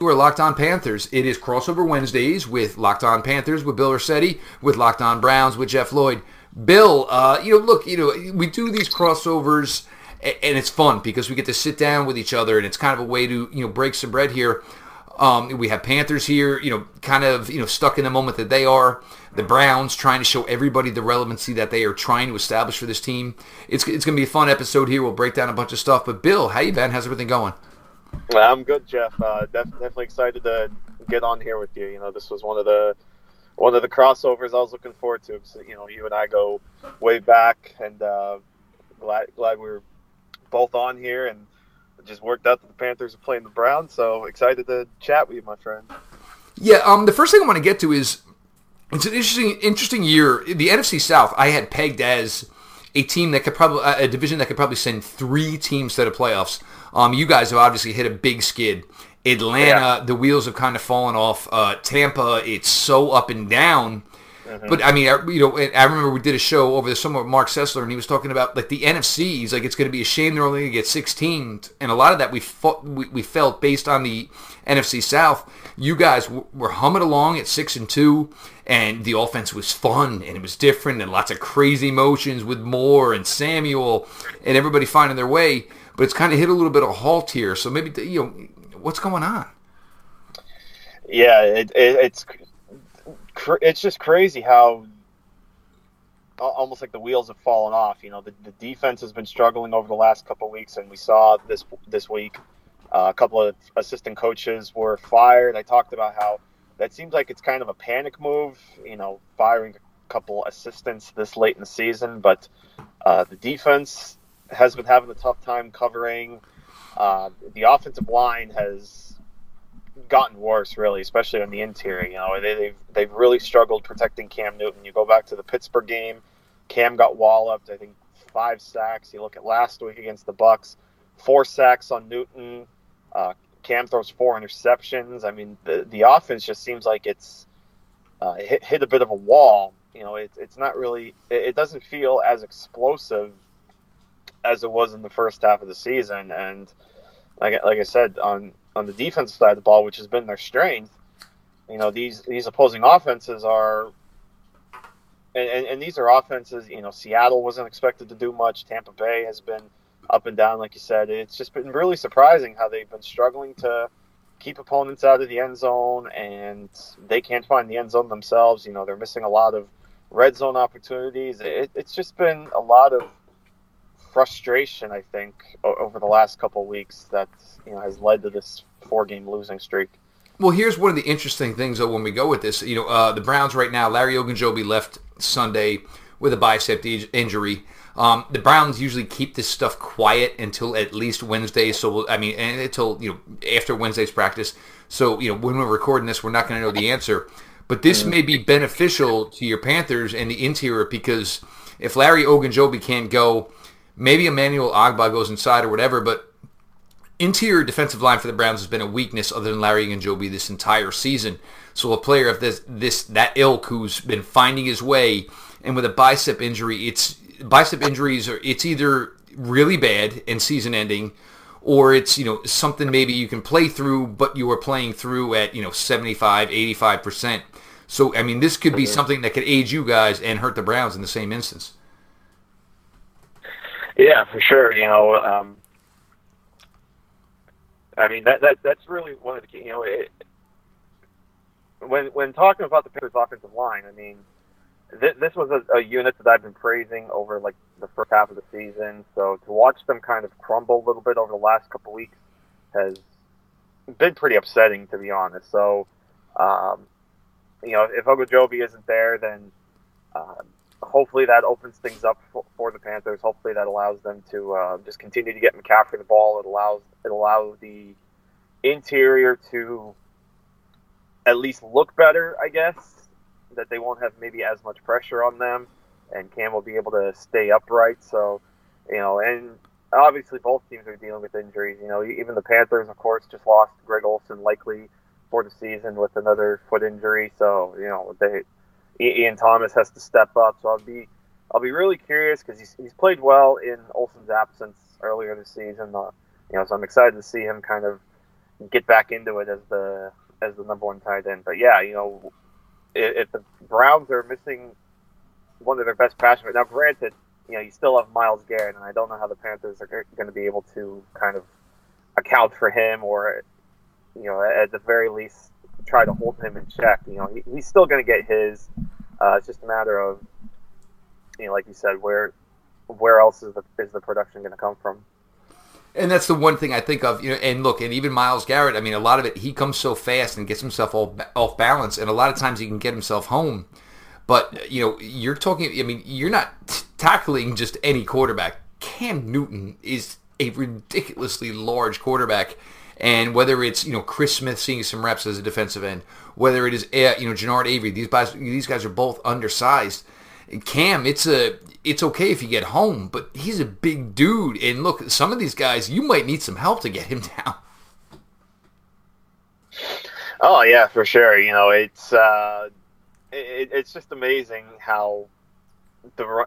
We're Locked On Panthers. It is crossover Wednesdays with Locked On Panthers with Bill Rossetti, with Locked On Browns with Jeff Lloyd. Bill, uh, you know, look, you know, we do these crossovers and it's fun because we get to sit down with each other and it's kind of a way to, you know, break some bread here. Um, we have Panthers here, you know, kind of, you know, stuck in the moment that they are. The Browns trying to show everybody the relevancy that they are trying to establish for this team. It's, it's going to be a fun episode here. We'll break down a bunch of stuff. But Bill, how you been? How's everything going? I'm good, Jeff. Uh, def- definitely excited to get on here with you. You know, this was one of the one of the crossovers I was looking forward to. So, you know, you and I go way back, and uh, glad glad we are both on here, and it just worked out that the Panthers are playing the Browns. So excited to chat with you, my friend. Yeah. Um. The first thing I want to get to is it's an interesting interesting year. The NFC South I had pegged as a team that could probably a division that could probably send three teams to the playoffs. Um, you guys have obviously hit a big skid. Atlanta, yeah. the wheels have kind of fallen off. Uh, Tampa, it's so up and down. Mm-hmm. But I mean, I, you know, I remember we did a show over the summer with Marc Sessler, and he was talking about like the NFC. He's like, it's going to be a shame they're only going to get 16, and a lot of that we fought, we, we felt based on the NFC South. You guys w- were humming along at six and two, and the offense was fun and it was different, and lots of crazy motions with Moore and Samuel, and everybody finding their way but it's kind of hit a little bit of a halt here. So maybe you know what's going on. Yeah, it, it, it's it's just crazy how almost like the wheels have fallen off. You know, the, the defense has been struggling over the last couple weeks, and we saw this this week uh, a couple of assistant coaches were fired. I talked about how that seems like it's kind of a panic move. You know, firing a couple assistants this late in the season, but uh, the defense has been having a tough time covering. Uh, the offensive line has gotten worse, really, especially on the interior. You know, they, they've they've really struggled protecting Cam Newton. You go back to the Pittsburgh game, Cam got walloped. I think five sacks. You look at last week against the Bucs, four sacks on Newton. Uh, Cam throws four interceptions. I mean, the the offense just seems like it's uh, hit, hit a bit of a wall. You know, it, it's not really. It, it doesn't feel as explosive as it was in the first half of the season. And like like I said, on on the defensive side of the ball, which has been their strength, you know these these opposing offenses are. And, and, and these are offenses, you know, Seattle wasn't expected to do much. Tampa Bay has been up and down, like you said. It's just been really surprising how they've been struggling to keep opponents out of the end zone, and they can't find the end zone themselves. You know, they're missing a lot of red zone opportunities. It, it's just been a lot of frustration, I think, over the last couple weeks that you know has led to this four-game losing streak. Well, here's one of the interesting things though when we go with this. You know, uh, the Browns right now, Larry Ogunjobi left Sunday with a bicep injury. Um, the Browns usually keep this stuff quiet until at least Wednesday. So we'll, I mean, until you know after Wednesday's practice. So you know when we're recording this, we're not going to know the answer. But this mm. may be beneficial to your Panthers and the interior because if Larry Ogunjobi can't go, Maybe Emmanuel Ogbah goes inside or whatever, but interior defensive line for the Browns has been a weakness other than Larry Ogunjobi this entire season. So a player of this this that ilk who's been finding his way and with a bicep injury, it's bicep injuries are it's either really bad and season ending or it's you know something maybe you can play through but you are playing through at you know 75 85% so i mean this could be something that could aid you guys and hurt the browns in the same instance yeah, for sure. You know, um, I mean that that that's really one of the key. You know, it, when when talking about the Panthers' offensive line, I mean, this, this was a, a unit that I've been praising over like the first half of the season. So to watch them kind of crumble a little bit over the last couple weeks has been pretty upsetting, to be honest. So, um, you know, if Ogunjobi isn't there, then um, hopefully that opens things up for, for, the Panthers. Hopefully that allows them to uh, just continue to get McCaffrey the ball. It allows it allows the interior to at least look better, I guess, that they won't have maybe as much pressure on them, and Cam will be able to stay upright. So, you know, and obviously both teams are dealing with injuries. You know, even the Panthers, of course, just lost Greg Olsen likely for the season with another foot injury. So, you know, they Ian Thomas has to step up. So I'll be I'll be really curious because he's, he's played well in Olsen's absence earlier this season. Uh, you know, so I'm excited to see him kind of get back into it as the as the number one tight end. But yeah, you know, if, if the Browns are missing one of their best pass right now, granted, you know, you still have Myles Garrett, and I don't know how the Panthers are going to be able to kind of account for him or, you know, at the very least, try to hold him in check. You know, he, he's still going to get his. Uh, it's just a matter of, you know, like you said, where where else is the is the production going to come from? And that's the one thing I think of, you know. And look, and even Myles Garrett. I mean, a lot of it he comes so fast and gets himself all off balance, and a lot of times he can get himself home. But you know, you're talking. I mean, you're not tackling just any quarterback. Cam Newton is a ridiculously large quarterback, and whether it's you know Chris Smith seeing some reps as a defensive end, whether it is you know Genard Avery, these guys these guys are both undersized. Cam, it's a it's okay if you get home, but he's a big dude, and look, some of these guys you might need some help to get him down. Oh yeah, for sure. You know, it's uh, it, it's just amazing how the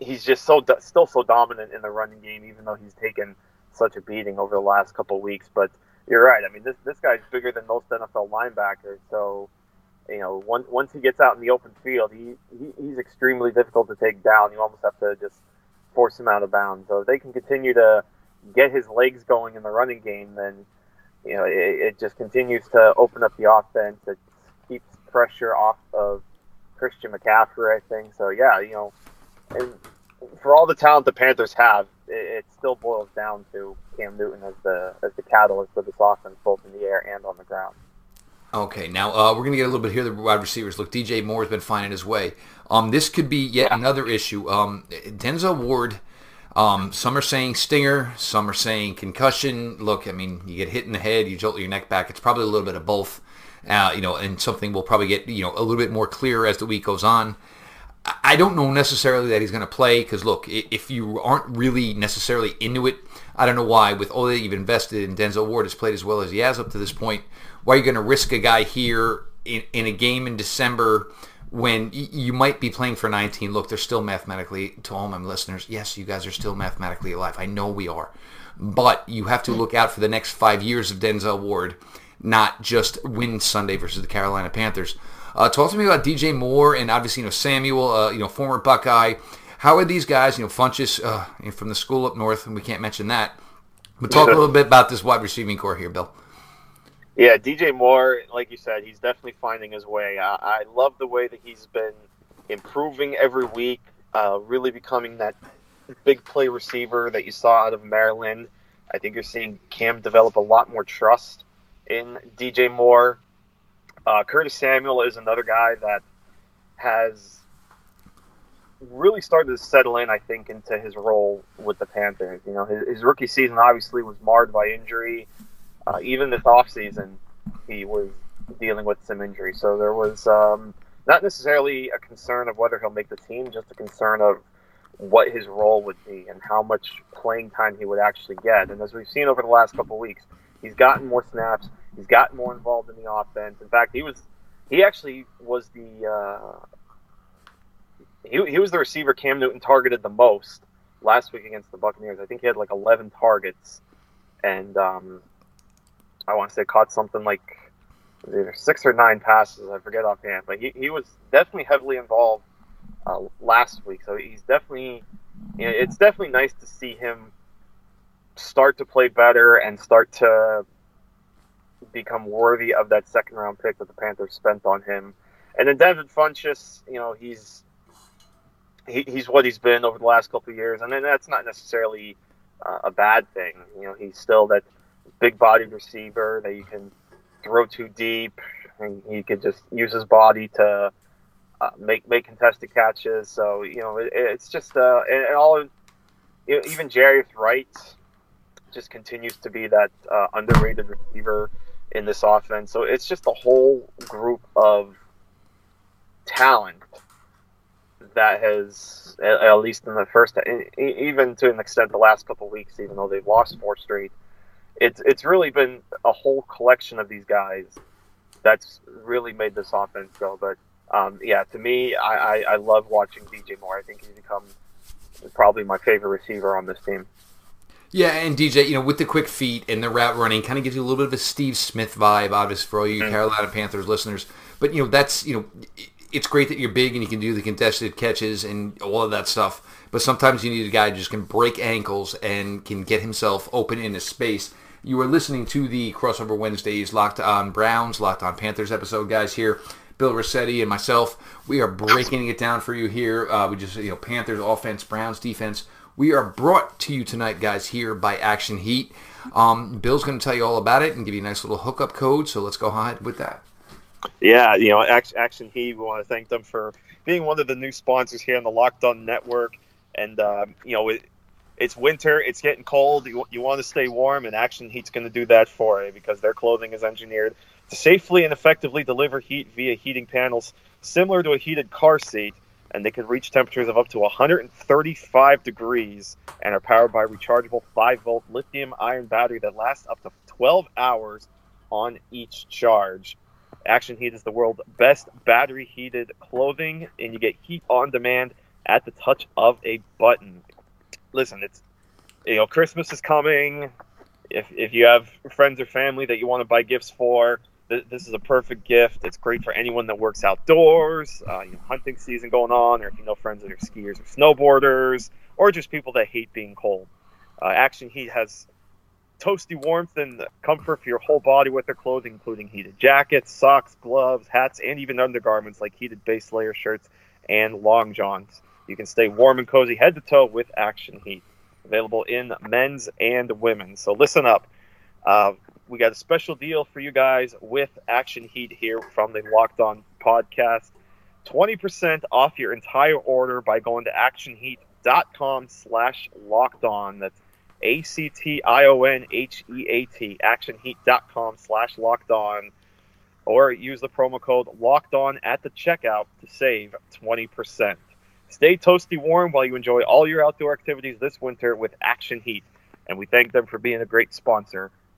he's just so still so dominant in the running game, even though he's taken such a beating over the last couple of weeks. But you're right. I mean, this this guy's bigger than most NFL linebackers. So, you know, once once he gets out in the open field, he, he he's extremely difficult to take down. You almost have to just force him out of bounds. So if they can continue to get his legs going in the running game, then you know it, it just continues to open up the offense. It keeps pressure off of Christian McCaffrey, I think. So yeah, you know, and for all the talent the Panthers have, it, it, still boils down to Cam Newton as the as the catalyst for this offense, both in the air and on the ground. Okay, now uh, we're going to get a little bit here. The wide receivers. Look, DJ Moore has been finding his way. Um, this could be yet another issue. Um, Denzel Ward. Um, some are saying stinger, some are saying concussion. Look, I mean, you get hit in the head, you jolt your neck back. It's probably a little bit of both. Uh, you know, and something will probably get you know a little bit more clear as the week goes on. I don't know necessarily that he's going to play because look, if you aren't really necessarily into it, I don't know why. With all that you've invested in Denzel Ward has played as well as he has up to this point, why are you going to risk a guy here in, in a game in December when you might be playing for 19? Look, they're still mathematically, to all my listeners, yes, you guys are still mathematically alive. I know we are. But you have to hmm. look out for the next five years of Denzel Ward, not just win Sunday versus the Carolina Panthers. Uh, talk to me about DJ Moore and obviously you know Samuel, uh, you know former Buckeye. How are these guys? You know Funchess uh, from the school up north, and we can't mention that. But talk a little bit about this wide receiving corps here, Bill. Yeah, DJ Moore, like you said, he's definitely finding his way. I, I love the way that he's been improving every week, uh, really becoming that big play receiver that you saw out of Maryland. I think you're seeing Cam develop a lot more trust in DJ Moore. Uh, Curtis Samuel is another guy that has really started to settle in, I think, into his role with the Panthers. You know, his, his rookie season obviously was marred by injury. Uh, even this offseason, he was dealing with some injury. So there was um, not necessarily a concern of whether he'll make the team, just a concern of what his role would be and how much playing time he would actually get. And as we've seen over the last couple weeks, he's gotten more snaps. He's gotten more involved in the offense. In fact, he was he actually was the uh, he, he was the receiver Cam Newton targeted the most last week against the Buccaneers. I think he had like 11 targets, and um, I want to say caught something like either six or nine passes. I forget offhand, but he, he was definitely heavily involved uh, last week. So he's definitely you know, it's definitely nice to see him start to play better and start to become worthy of that second round pick that the Panthers spent on him. And then Devin Funchess, you know, he's he, he's what he's been over the last couple of years, and then that's not necessarily uh, a bad thing. You know, he's still that big bodied receiver that you can throw too deep, and he could just use his body to uh, make make contested catches. So you know, it, it's just uh, and, and all you know, even Jarius Wright just continues to be that uh, underrated receiver in this offense. So it's just a whole group of talent that has, at least in the first, even to an extent, the last couple weeks, even though they've lost four straight, it's it's really been a whole collection of these guys that's really made this offense go. But um, yeah, to me, I, I, I love watching DJ Moore. I think he's become probably my favorite receiver on this team. Yeah, and DJ, you know, with the quick feet and the route running, kind of gives you a little bit of a Steve Smith vibe, obviously, for all you mm-hmm. Carolina Panthers listeners. But you know, that's you know, it's great that you're big and you can do the contested catches and all of that stuff. But sometimes you need a guy who just can break ankles and can get himself open in a space. You are listening to the Crossover Wednesdays Locked on Browns, Locked on Panthers episode, guys. Here, Bill Rossetti and myself, we are breaking it down for you here. Uh, we just you know Panthers offense, Browns defense. We are brought to you tonight, guys, here by Action Heat. Um, Bill's going to tell you all about it and give you a nice little hookup code. So let's go ahead with that. Yeah, you know, Action Heat. We want to thank them for being one of the new sponsors here on the Locked On Network. And um, you know, it, it's winter, it's getting cold. You, you want to stay warm, and Action Heat's going to do that for you because their clothing is engineered to safely and effectively deliver heat via heating panels similar to a heated car seat and they can reach temperatures of up to 135 degrees and are powered by a rechargeable 5 volt lithium ion battery that lasts up to 12 hours on each charge. Action Heat is the world's best battery heated clothing, and you get heat on demand at the touch of a button. Listen, it's you know Christmas is coming. If if you have friends or family that you want to buy gifts for, this is a perfect gift. It's great for anyone that works outdoors, uh, you know, hunting season going on, or if you know friends that are skiers or snowboarders, or just people that hate being cold. Uh, Action Heat has toasty warmth and comfort for your whole body with their clothing, including heated jackets, socks, gloves, hats, and even undergarments like heated base layer shirts and long johns. You can stay warm and cozy head to toe with Action Heat. Available in men's and women's. So listen up. Uh, we got a special deal for you guys with Action Heat here from the Locked On podcast. 20% off your entire order by going to actionheat.com slash locked on. That's A-C-T-I-O-N-H-E-A-T, actionheat.com slash locked on. Or use the promo code locked on at the checkout to save 20%. Stay toasty warm while you enjoy all your outdoor activities this winter with Action Heat. And we thank them for being a great sponsor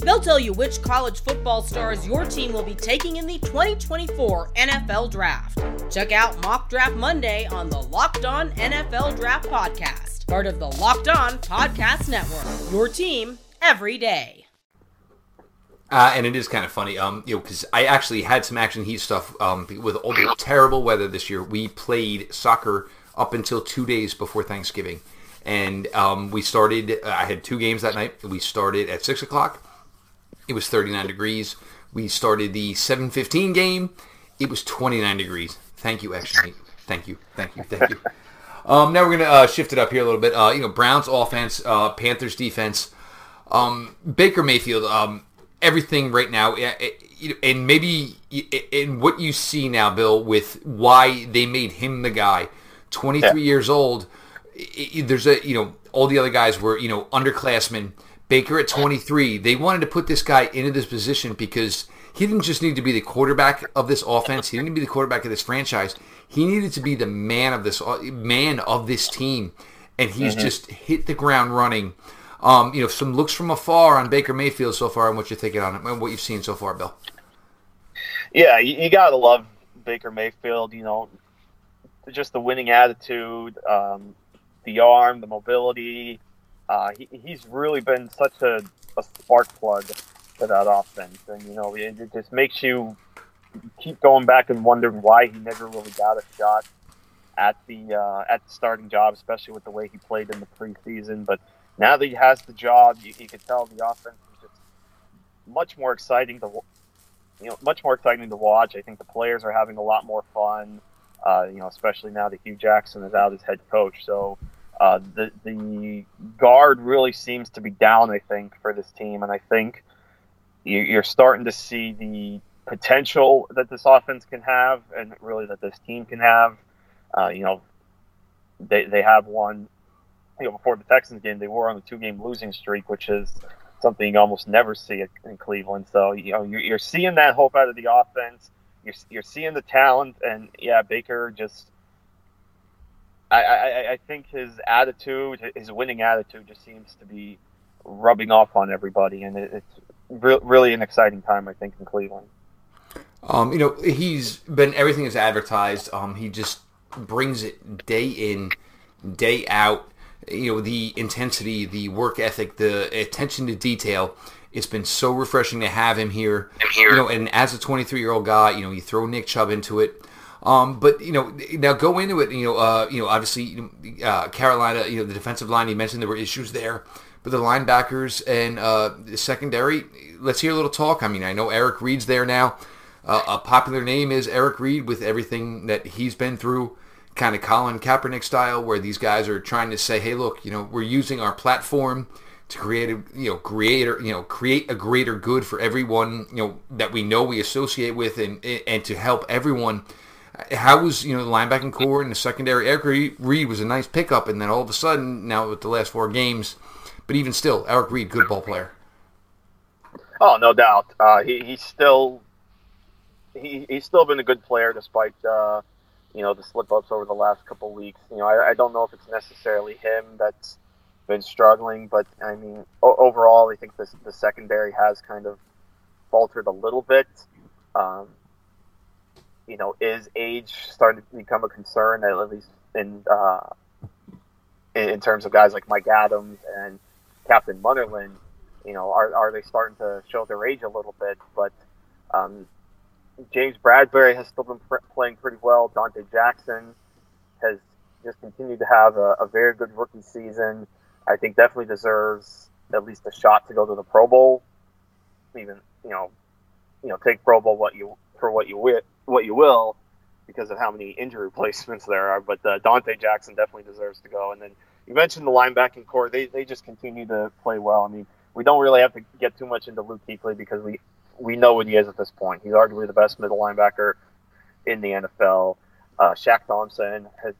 They'll tell you which college football stars your team will be taking in the 2024 NFL Draft. Check out Mock Draft Monday on the Locked On NFL Draft Podcast, part of the Locked On Podcast Network. Your team every day. Uh, and it is kind of funny, um, you know, because I actually had some action heat stuff um, with all the terrible weather this year. We played soccer up until two days before Thanksgiving, and um, we started. I had two games that night. We started at six o'clock it was 39 degrees. We started the 7:15 game. It was 29 degrees. Thank you, actually. Thank you. Thank you. Thank you. Um, now we're gonna uh, shift it up here a little bit. Uh, you know, Browns offense, uh, Panthers defense, um, Baker Mayfield. Um, everything right now, and maybe in what you see now, Bill, with why they made him the guy. 23 yeah. years old. There's a you know all the other guys were you know underclassmen Baker at 23, they wanted to put this guy into this position because he didn't just need to be the quarterback of this offense. He didn't be the quarterback of this franchise. He needed to be the man of this man of this team, and he's mm-hmm. just hit the ground running. Um, you know, some looks from afar on Baker Mayfield so far, and what you're thinking on it, and what you've seen so far, Bill. Yeah, you, you gotta love Baker Mayfield. You know, just the winning attitude, um, the arm, the mobility. Uh, he, he's really been such a, a spark plug to that offense, and you know it, it just makes you keep going back and wondering why he never really got a shot at the uh, at the starting job, especially with the way he played in the preseason. But now that he has the job, you, you can tell the offense is just much more exciting to you know much more exciting to watch. I think the players are having a lot more fun. Uh, you know, especially now that Hue Jackson is out as head coach. So uh, the the guard really seems to be down, I think, for this team, and I think you're starting to see the potential that this offense can have, and really that this team can have. Uh, you know, they they have won. You know, before the Texans game, they were on a two-game losing streak, which is something you almost never see in Cleveland. So you know, you're, you're seeing that hope out of the offense. You're you're seeing the talent, and yeah, Baker just. I, I, I think his attitude, his winning attitude, just seems to be rubbing off on everybody, and it, it's re- really an exciting time, I think, in Cleveland. Um, you know, he's been everything is advertised. Um, he just brings it day in, day out. You know, the intensity, the work ethic, the attention to detail. It's been so refreshing to have him here. here. You know, and as a 23 year old guy, you know, you throw Nick Chubb into it. Um, but you know, now go into it. You know, uh, you know, obviously, uh, Carolina. You know, the defensive line. You mentioned there were issues there, but the linebackers and uh, the secondary. Let's hear a little talk. I mean, I know Eric Reid's there now. Uh, a popular name is Eric Reid with everything that he's been through, kind of Colin Kaepernick style, where these guys are trying to say, "Hey, look, you know, we're using our platform to create a, you know, creator, you know, create a greater good for everyone, you know, that we know we associate with, and and to help everyone." How was you know the linebacking corps and the secondary? Eric Reid was a nice pickup, and then all of a sudden, now with the last four games, but even still, Eric Reid, good ball player. Oh, no doubt. Uh, he, he's still he, he's still been a good player despite uh, you know the slip ups over the last couple weeks. You know, I, I don't know if it's necessarily him that's been struggling, but I mean, o- overall, I think this, the secondary has kind of faltered a little bit. Um, you know, is age starting to become a concern at least in uh, in terms of guys like Mike Adams and Captain Munnerlyn? You know, are, are they starting to show their age a little bit? But um, James Bradberry has still been pr- playing pretty well. Donte Jackson has just continued to have a, a, very good rookie season. I think definitely deserves at least a shot to go to the Pro Bowl. Even you know, you know, take Pro Bowl what you for what you wi- what you will, because of how many injury replacements there are. But uh, Donte Jackson definitely deserves to go. And then you mentioned the linebacking corps; they they just continue to play well. I mean, we don't really have to get too much into Luke Kuechly because we we know what he is at this point. He's arguably the best middle linebacker in the NFL. Uh, Shaq Thompson has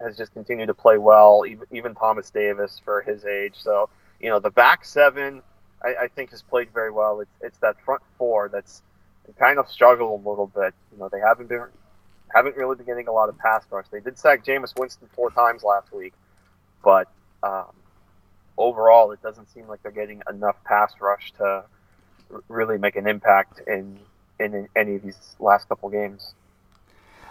has just continued to play well. Even, even Thomas Davis for his age. So you know the back seven, I, I think has played very well. It's it's that front four that's kind of struggled a little bit. You know they haven't been haven't really been getting a lot of pass rush. They did sack Jameis Winston four times last week, but um, overall it doesn't seem like they're getting enough pass rush to really make an impact in in any of these last couple games.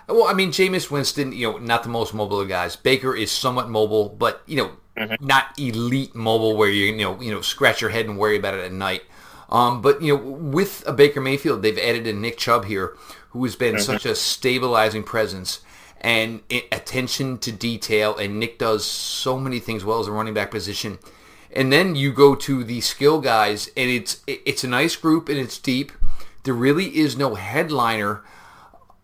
Well, I mean, Jameis Winston, you know, not the most mobile of guys. Baker is somewhat mobile, but you know, mm-hmm. not elite mobile where you you know you know scratch your head and worry about it at night. Um, but you know, with a Baker Mayfield, they've added a Nick Chubb here, who has been mm-hmm. such a stabilizing presence and attention to detail. And Nick does so many things well as a running back position and then you go to the skill guys, and it's it's a nice group and it's deep. There really is no headliner.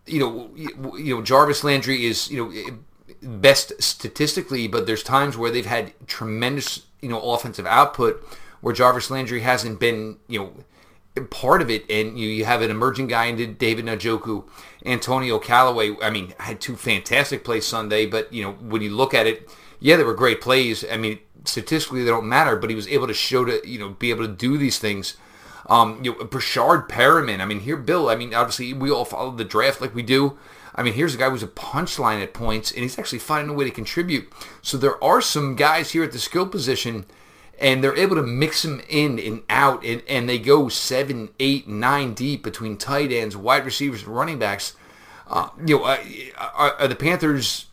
You know, you know Jarvis Landry is you know eh, best statistically, but there's times where they've had tremendous you know offensive output where Jarvis Landry hasn't been you know part of it, and you, you have an emerging guy in David Njoku, Antonio Callaway. I mean, had two fantastic plays Sunday, but you know when you look at it, yeah, they were great plays. I mean, statistically they don't matter, but he was able to show to you know be able to do these things. Um, you know, Breshad Perriman. I mean, here, Bill. I mean, obviously we all follow the draft like we do. I mean, here's a guy who's a punchline at points, and he's actually finding a way to contribute. So there are some guys here at the skill position, and they're able to mix them in and out, and, and they go seven, eight, nine deep between tight ends, wide receivers, and running backs. Uh, you know, uh, are, are the Panthers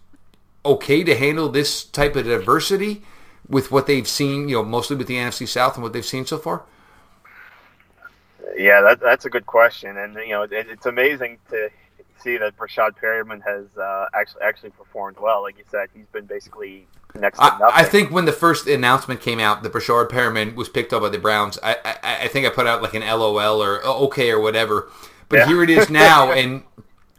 okay to handle this type of diversity? with what they've seen, you know, mostly with the NFC South and what they've seen so far? Yeah, that, that's a good question, and you know, it, it's amazing to see that Breshad Perriman has uh, actually actually performed well. Like you said, he's been basically next to nothing. I, I think when the first announcement came out that Breshad Perriman was picked up by the Browns, I, I, I think I put out like an LOL or oh, okay or whatever. But yeah. here it is now, and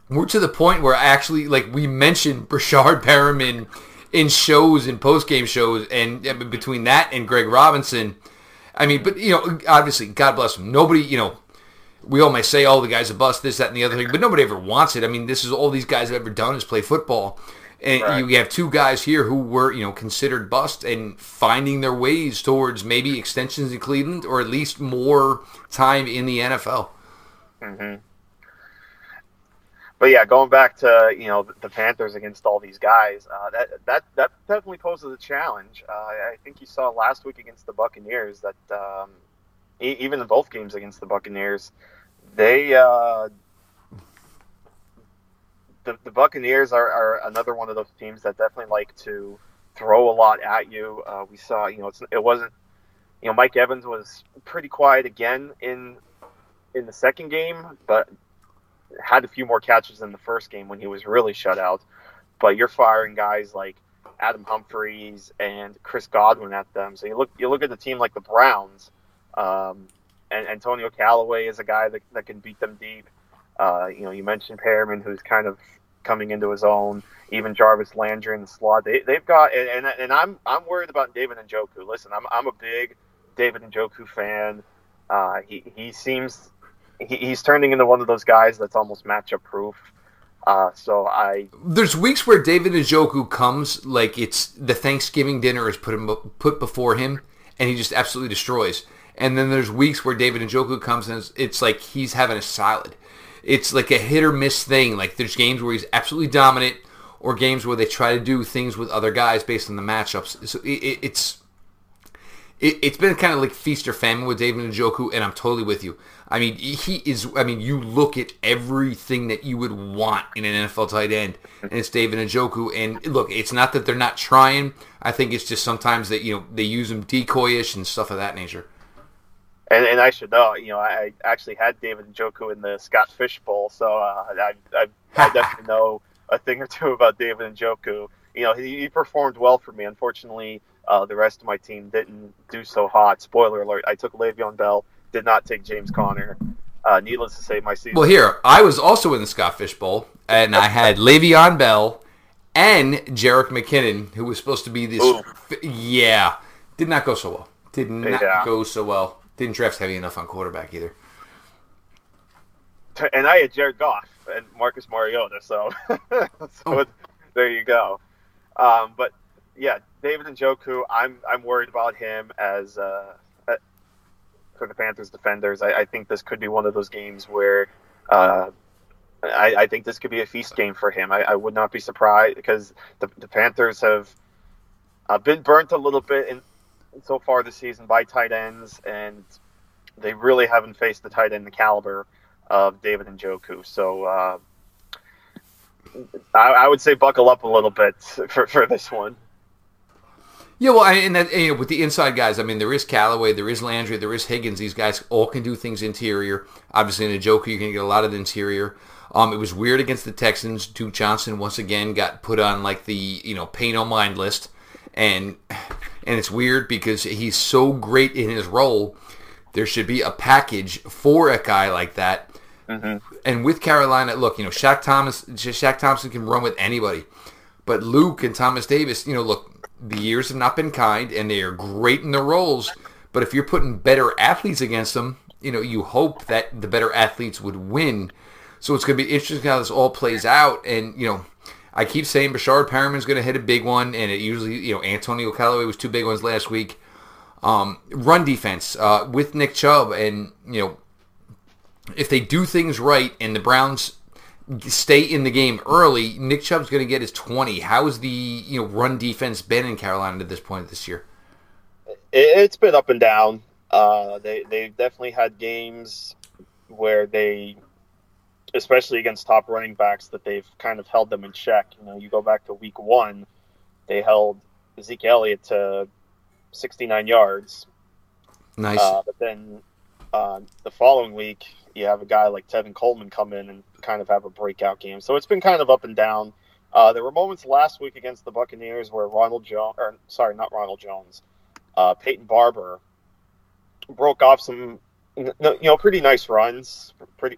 we're to the point where actually like we mentioned Breshad Perriman in shows and post game shows, and between that and Greg Robinson, I mean, but you know, obviously, God bless him. Nobody, you know, we all may say, "Oh, the guy's a bust," this, that, and the other thing, but nobody ever wants it. I mean, this is all these guys have ever done is play football, and right. you have two guys here who were, you know, considered bust and finding their ways towards maybe extensions in Cleveland or at least more time in the NFL. Mm-hmm. But yeah, going back to you know the Panthers against all these guys, uh, that that that definitely poses a challenge. Uh, I think you saw last week against the Buccaneers that um, e- even in both games against the Buccaneers, they uh, the, the Buccaneers are, are another one of those teams that definitely like to throw a lot at you. Uh, we saw, you know, it wasn't, you know, Mike Evans was pretty quiet again in in the second game, but had a few more catches in the first game when he was really shut out. But you're firing guys like Adam Humphries and Chris Godwin at them. So you look you look at the team like the Browns. Um, and Antonio Callaway is a guy that, that can beat them deep. Uh, you know, you mentioned Perriman, who's kind of coming into his own. Even Jarvis Landry in the slot. They, they've got, and, and, I'm I'm worried about David and Njoku. Listen, I'm I'm a big David and Njoku fan. Uh, he he seems he, he's turning into one of those guys that's almost matchup proof. Uh, so I there's weeks where David Njoku comes like it's the Thanksgiving dinner is put him put before him, and he just absolutely destroys. And then there's weeks where David Njoku comes and it's like he's having a salad. It's like a hit or miss thing. Like there's games where he's absolutely dominant, or games where they try to do things with other guys based on the matchups. So it, it's it, has been kind of like feast or famine with David Njoku, and I'm totally with you. I mean, he is. I mean, you look at everything that you would want in an NFL tight end, and it's David Njoku. And look, it's not that they're not trying. I think it's just sometimes that you know they use him decoyish and stuff of that nature. And, and I should know, you know, I actually had David Njoku in the Scott Fish Bowl, so uh, I, I, I definitely know a thing or two about David Njoku. You know, he, he performed well for me. Unfortunately, uh, the rest of my team didn't do so hot. Spoiler alert: I took Le'Veon Bell, did not take James Conner. Uh, needless to say, my season. Well, here I was also in the Scott Fish Bowl, and I had Le'Veon Bell and Jerick McKinnon, who was supposed to be this. Yeah, did not go so well. Did not yeah. go so well. Didn't draft heavy enough on quarterback either. And I had Jared Goff and Marcus Mariota, so, so oh. there you go. Um, but yeah, David Njoku, I'm I'm worried about him as uh, for the Panthers defenders. I, I, think this could be one of those games where uh, I, I, think this could be a feast game for him. I, I would not be surprised because the, the Panthers have uh, been burnt a little bit in, so far this season by tight ends, and they really haven't faced the tight end the caliber of David Njoku. So uh, I, would say buckle up a little bit for, for this one. Yeah, well, and, that, you know, with the inside guys, I mean, there is Callaway, there is Landry, there is Higgins. These guys all can do things interior. Obviously, in a Joker, you can get a lot of the interior. Um, it was weird against the Texans. Duke Johnson once again got put on like the you know pay no mind list, and and it's weird because he's so great in his role. There should be a package for a guy like that. Mm-hmm. And with Carolina, look, you know, Shaq Thomas, Shaq Thompson can run with anybody, but Luke and Thomas Davis, you know, look, the years have not been kind, and they are great in their roles. But if you're putting better athletes against them, you know, you hope that the better athletes would win. So it's going to be interesting how this all plays out, and you know, I keep saying Breshad Perriman's going to hit a big one, and it usually, you know, Antonio Callaway was two big ones last week. Um, run defense uh, with Nick Chubb, and you know, if they do things right and the Browns stay in the game early, Nick Chubb's going to get his twenty. How's the you know run defense been in Carolina at this point this year? It's been up and down. Uh, they they've definitely had games where they especially against top running backs, that they've kind of held them in check. You know, you go back to week one, they held Zeke Elliott to 69 yards. Nice. Uh, but then uh, the following week, you have a guy like Tevin Coleman come in and kind of have a breakout game. So it's been kind of up and down. Uh, there were moments last week against the Buccaneers where Ronald Jones, or sorry, not Ronald Jones, uh, Peyton Barber broke off some, you know, pretty nice runs, pretty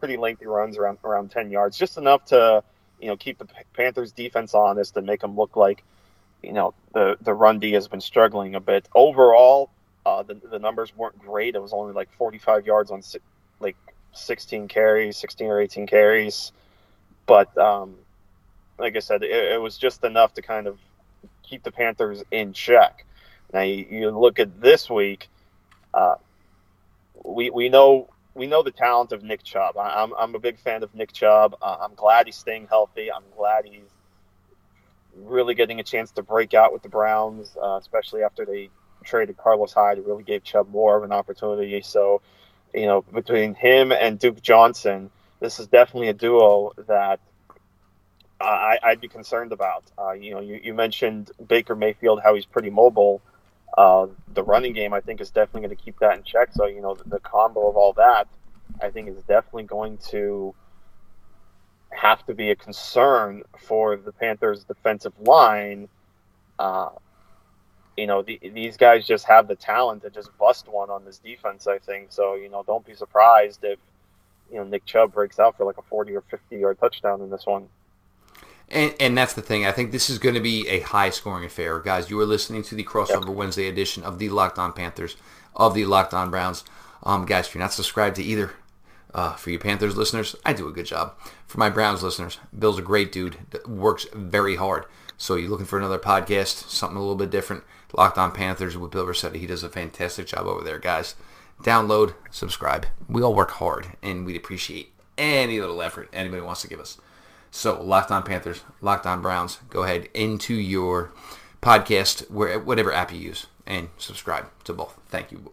pretty lengthy runs around around 10 yards, just enough to you know keep the Panthers defense honest and make them look like you know the the run D has been struggling a bit. Overall, Uh, the, the numbers weren't great. It was only like 45 yards on like 16 carries, 16 or 18 carries. But um, like I said, it, it, was just enough to kind of keep the Panthers in check. Now you, you look at this week. Uh, we we know we know the talent of Nick Chubb. I, am I'm a big fan of Nick Chubb. Uh, I'm glad he's staying healthy. I'm glad he's really getting a chance to break out with the Browns, uh, especially after they traded Carlos Hyde. It really gave Chubb more of an opportunity. So, you know, between him and Duke Johnson, this is definitely a duo that I, would be concerned about. Uh, you know, you, you, mentioned Baker Mayfield, how he's pretty mobile. Uh, the running game, I think, is definitely going to keep that in check. So, you know, the, the, combo of all that, I think, is definitely going to have to be a concern for the Panthers' defensive line. Uh, you know, the, these guys just have the talent to just bust one on this defense, I think. So, you know, don't be surprised if, you know, Nick Chubb breaks out for like a 40 or 50 yard touchdown in this one. And, and that's the thing. I think this is going to be a high scoring affair. Guys, you are listening to the Crossover yep. Wednesday edition of the Locked On Panthers, of the Locked On Browns. Um, guys, if you're not subscribed to either, uh, for you Panthers listeners, I do a good job. For my Browns listeners, Bill's a great dude works very hard. So you're looking for another podcast, something a little bit different, Locked On Panthers with Bill Rossetti. He does a fantastic job over there, guys. Download, subscribe. We all work hard, and we'd appreciate any little effort anybody wants to give us. So, Locked On Panthers, Locked On Browns, go ahead into your podcast, where whatever app you use, and subscribe to both. Thank you.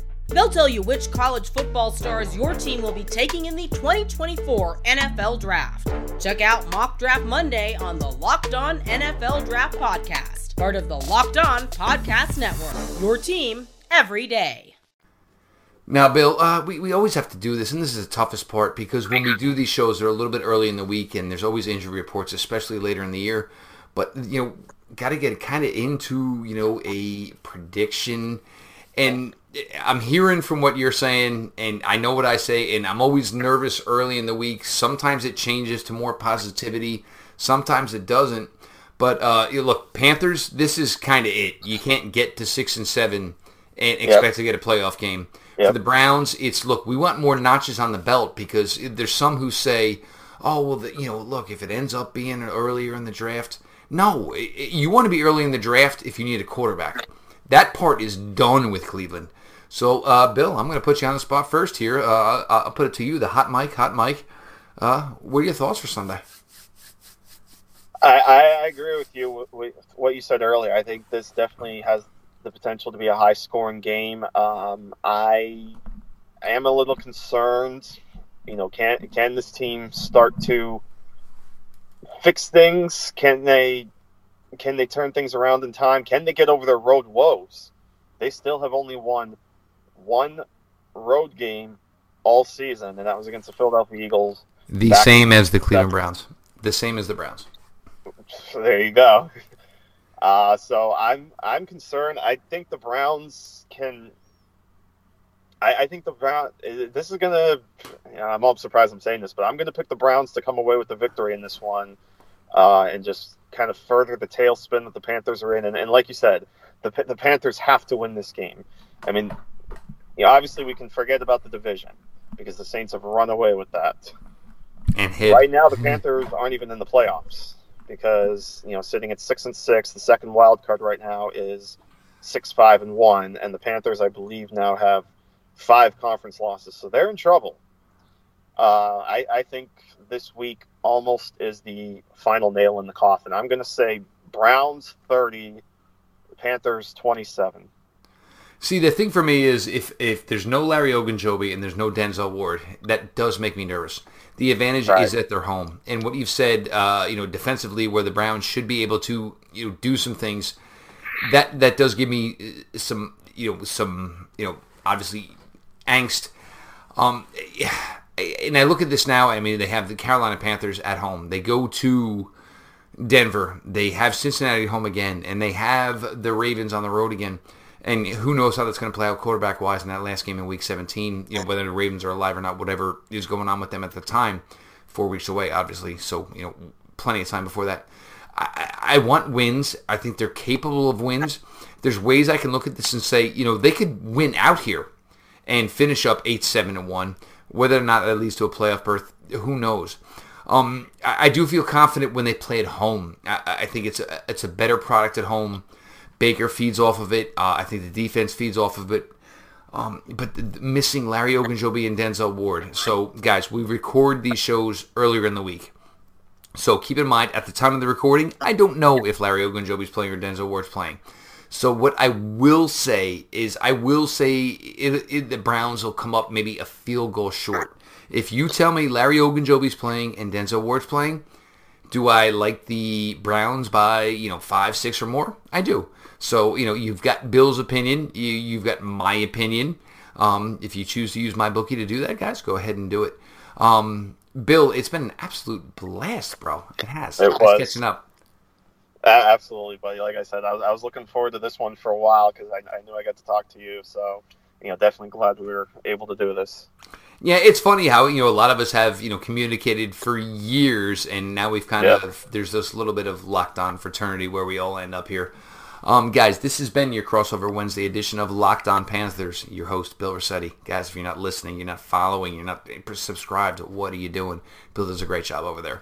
They'll tell you which college football stars your team will be taking in the 2024 NFL Draft. Check out Mock Draft Monday on the Locked On NFL Draft Podcast, part of the Locked On Podcast Network. Your team every day. Now, Bill, uh, we, we always have to do this, and this is the toughest part because when we do these shows, they're a little bit early in the week, and there's always injury reports, especially later in the year. But, you know, got to get kind of into, you know, a prediction. And I'm hearing from what you're saying, and I know what I say, and I'm always nervous early in the week. Sometimes it changes to more positivity, sometimes it doesn't. But uh, look, Panthers, this is kind of it. You can't get to six and seven and expect yep. to get a playoff game. Yep. For the Browns, it's look, we want more notches on the belt because there's some who say, oh well, the, you know, look, if it ends up being earlier in the draft, no, you want to be early in the draft if you need a quarterback. That part is done with Cleveland. So, uh, Bill, I'm going to put you on the spot first here. Uh, I'll put it to you, the hot mic, hot mic. Uh, what are your thoughts for Sunday? I, I agree with you with what you said earlier. I think this definitely has the potential to be a high scoring game. Um, I, am a little concerned. You know, can can this team start to fix things? Can they can they turn things around in time? Can they get over their road woes? They still have only won one road game all season, and that was against the Philadelphia Eagles. The same as the Cleveland Browns. The same as the Browns. There you go. Uh, so I'm I'm concerned. I think the Browns can. I, I think the Brown. This is gonna. You know, I'm all surprised I'm saying this, but I'm gonna pick the Browns to come away with the victory in this one, uh, and just kind of further the tailspin that the Panthers are in. And, and like you said, the the Panthers have to win this game. I mean, you know, obviously we can forget about the division because the Saints have run away with that. And hit. Right now, the Panthers aren't even in the playoffs because you know, sitting at six and six, the second wild card right now is six five and one, and the Panthers, I believe, now have five conference losses, so they're in trouble. Uh, I, I think this week almost is the final nail in the coffin. I'm going to say Browns 30, Panthers 27. See, the thing for me is if if there's no Larry Ogunjobi and there's no Denzel Ward, that does make me nervous. The advantage right. is at their home, and what you've said, uh, you know, defensively, where the Browns should be able to you know do some things, that that does give me uh, some you know some you know obviously angst. Um, and I look at this now. I mean, they have the Carolina Panthers at home. They go to Denver. They have Cincinnati at home again, and they have the Ravens on the road again. And who knows how that's going to play out quarterback wise in that last game in Week 17? You know whether the Ravens are alive or not, whatever is going on with them at the time. Four weeks away, obviously. So you know, plenty of time before that. I, I want wins. I think they're capable of wins. There's ways I can look at this and say, you know, they could win out here and finish up eight, seven, and one. Whether or not that leads to a playoff berth, who knows? Um, I, I, do feel confident when they play at home. I, I, think it's a, it's a better product at home. Baker feeds off of it. Uh, I think the defense feeds off of it. Um, but the, the missing Larry Ogunjobi and Denzel Ward. So, guys, we record these shows earlier in the week. So keep in mind, at the time of the recording, I don't know if Larry Ogunjobi's playing or Denzel Ward's playing. So what I will say is I will say it, it, the Browns will come up maybe a field goal short. If you tell me Larry Ogunjobi's playing and Denzel Ward's playing, do I like the Browns by, you know, five, six or more? I do. So, you know, you've got Bill's opinion. You, you've got my opinion. Um, if you choose to use my bookie to do that, guys, go ahead and do it. Um, Bill, it's been an absolute blast, bro. It has. It was. catching up. Uh, absolutely, buddy. Like I said, I was, I was looking forward to this one for a while because I, I knew I got to talk to you. So, you know, definitely glad we were able to do this. Yeah, it's funny how you know a lot of us have you know communicated for years, and now we've kind yep. of there's this little bit of locked on fraternity where we all end up here. Um, guys, this has been your crossover Wednesday edition of Locked On Panthers. Your host Bill Rossetti. Guys, if you're not listening, you're not following, you're not subscribed, what are you doing? Bill does a great job over there.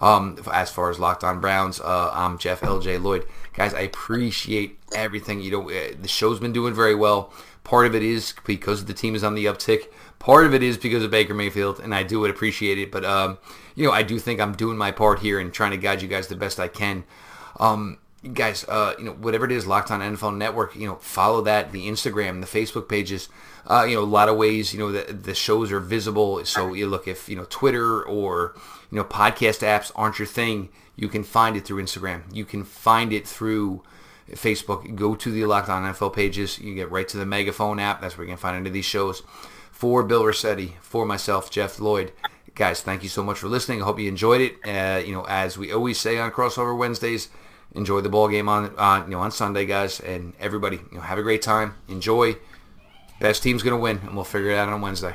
Um, as far as Locked On Browns, uh, I'm Jeff LJ Lloyd. Guys, I appreciate everything. You know, uh, the show's been doing very well. Part of it is because the team is on the uptick. Part of it is because of Baker Mayfield, and I do appreciate it. But um, you know, I do think I'm doing my part here and trying to guide you guys the best I can. Um, guys, uh, you know, whatever it is, Locked On NFL Network, you know, follow that, the Instagram, the Facebook pages. Uh, you know, a lot of ways, you know, the, the shows are visible. So you look if, you know, Twitter or, you know, podcast apps aren't your thing, you can find it through Instagram. You can find it through Facebook. Go to the Locked On NFL pages. You get right to the Megaphone app. That's where you can find any of these shows. For Bill Rossetti, for myself, Jeff Lloyd. Guys, thank you so much for listening. I hope you enjoyed it. Uh, you know, as we always say on Crossover Wednesdays, enjoy the ball game on uh, you know on Sunday, guys, and everybody you know have a great time. Enjoy. Best team's gonna win, and we'll figure it out on Wednesday.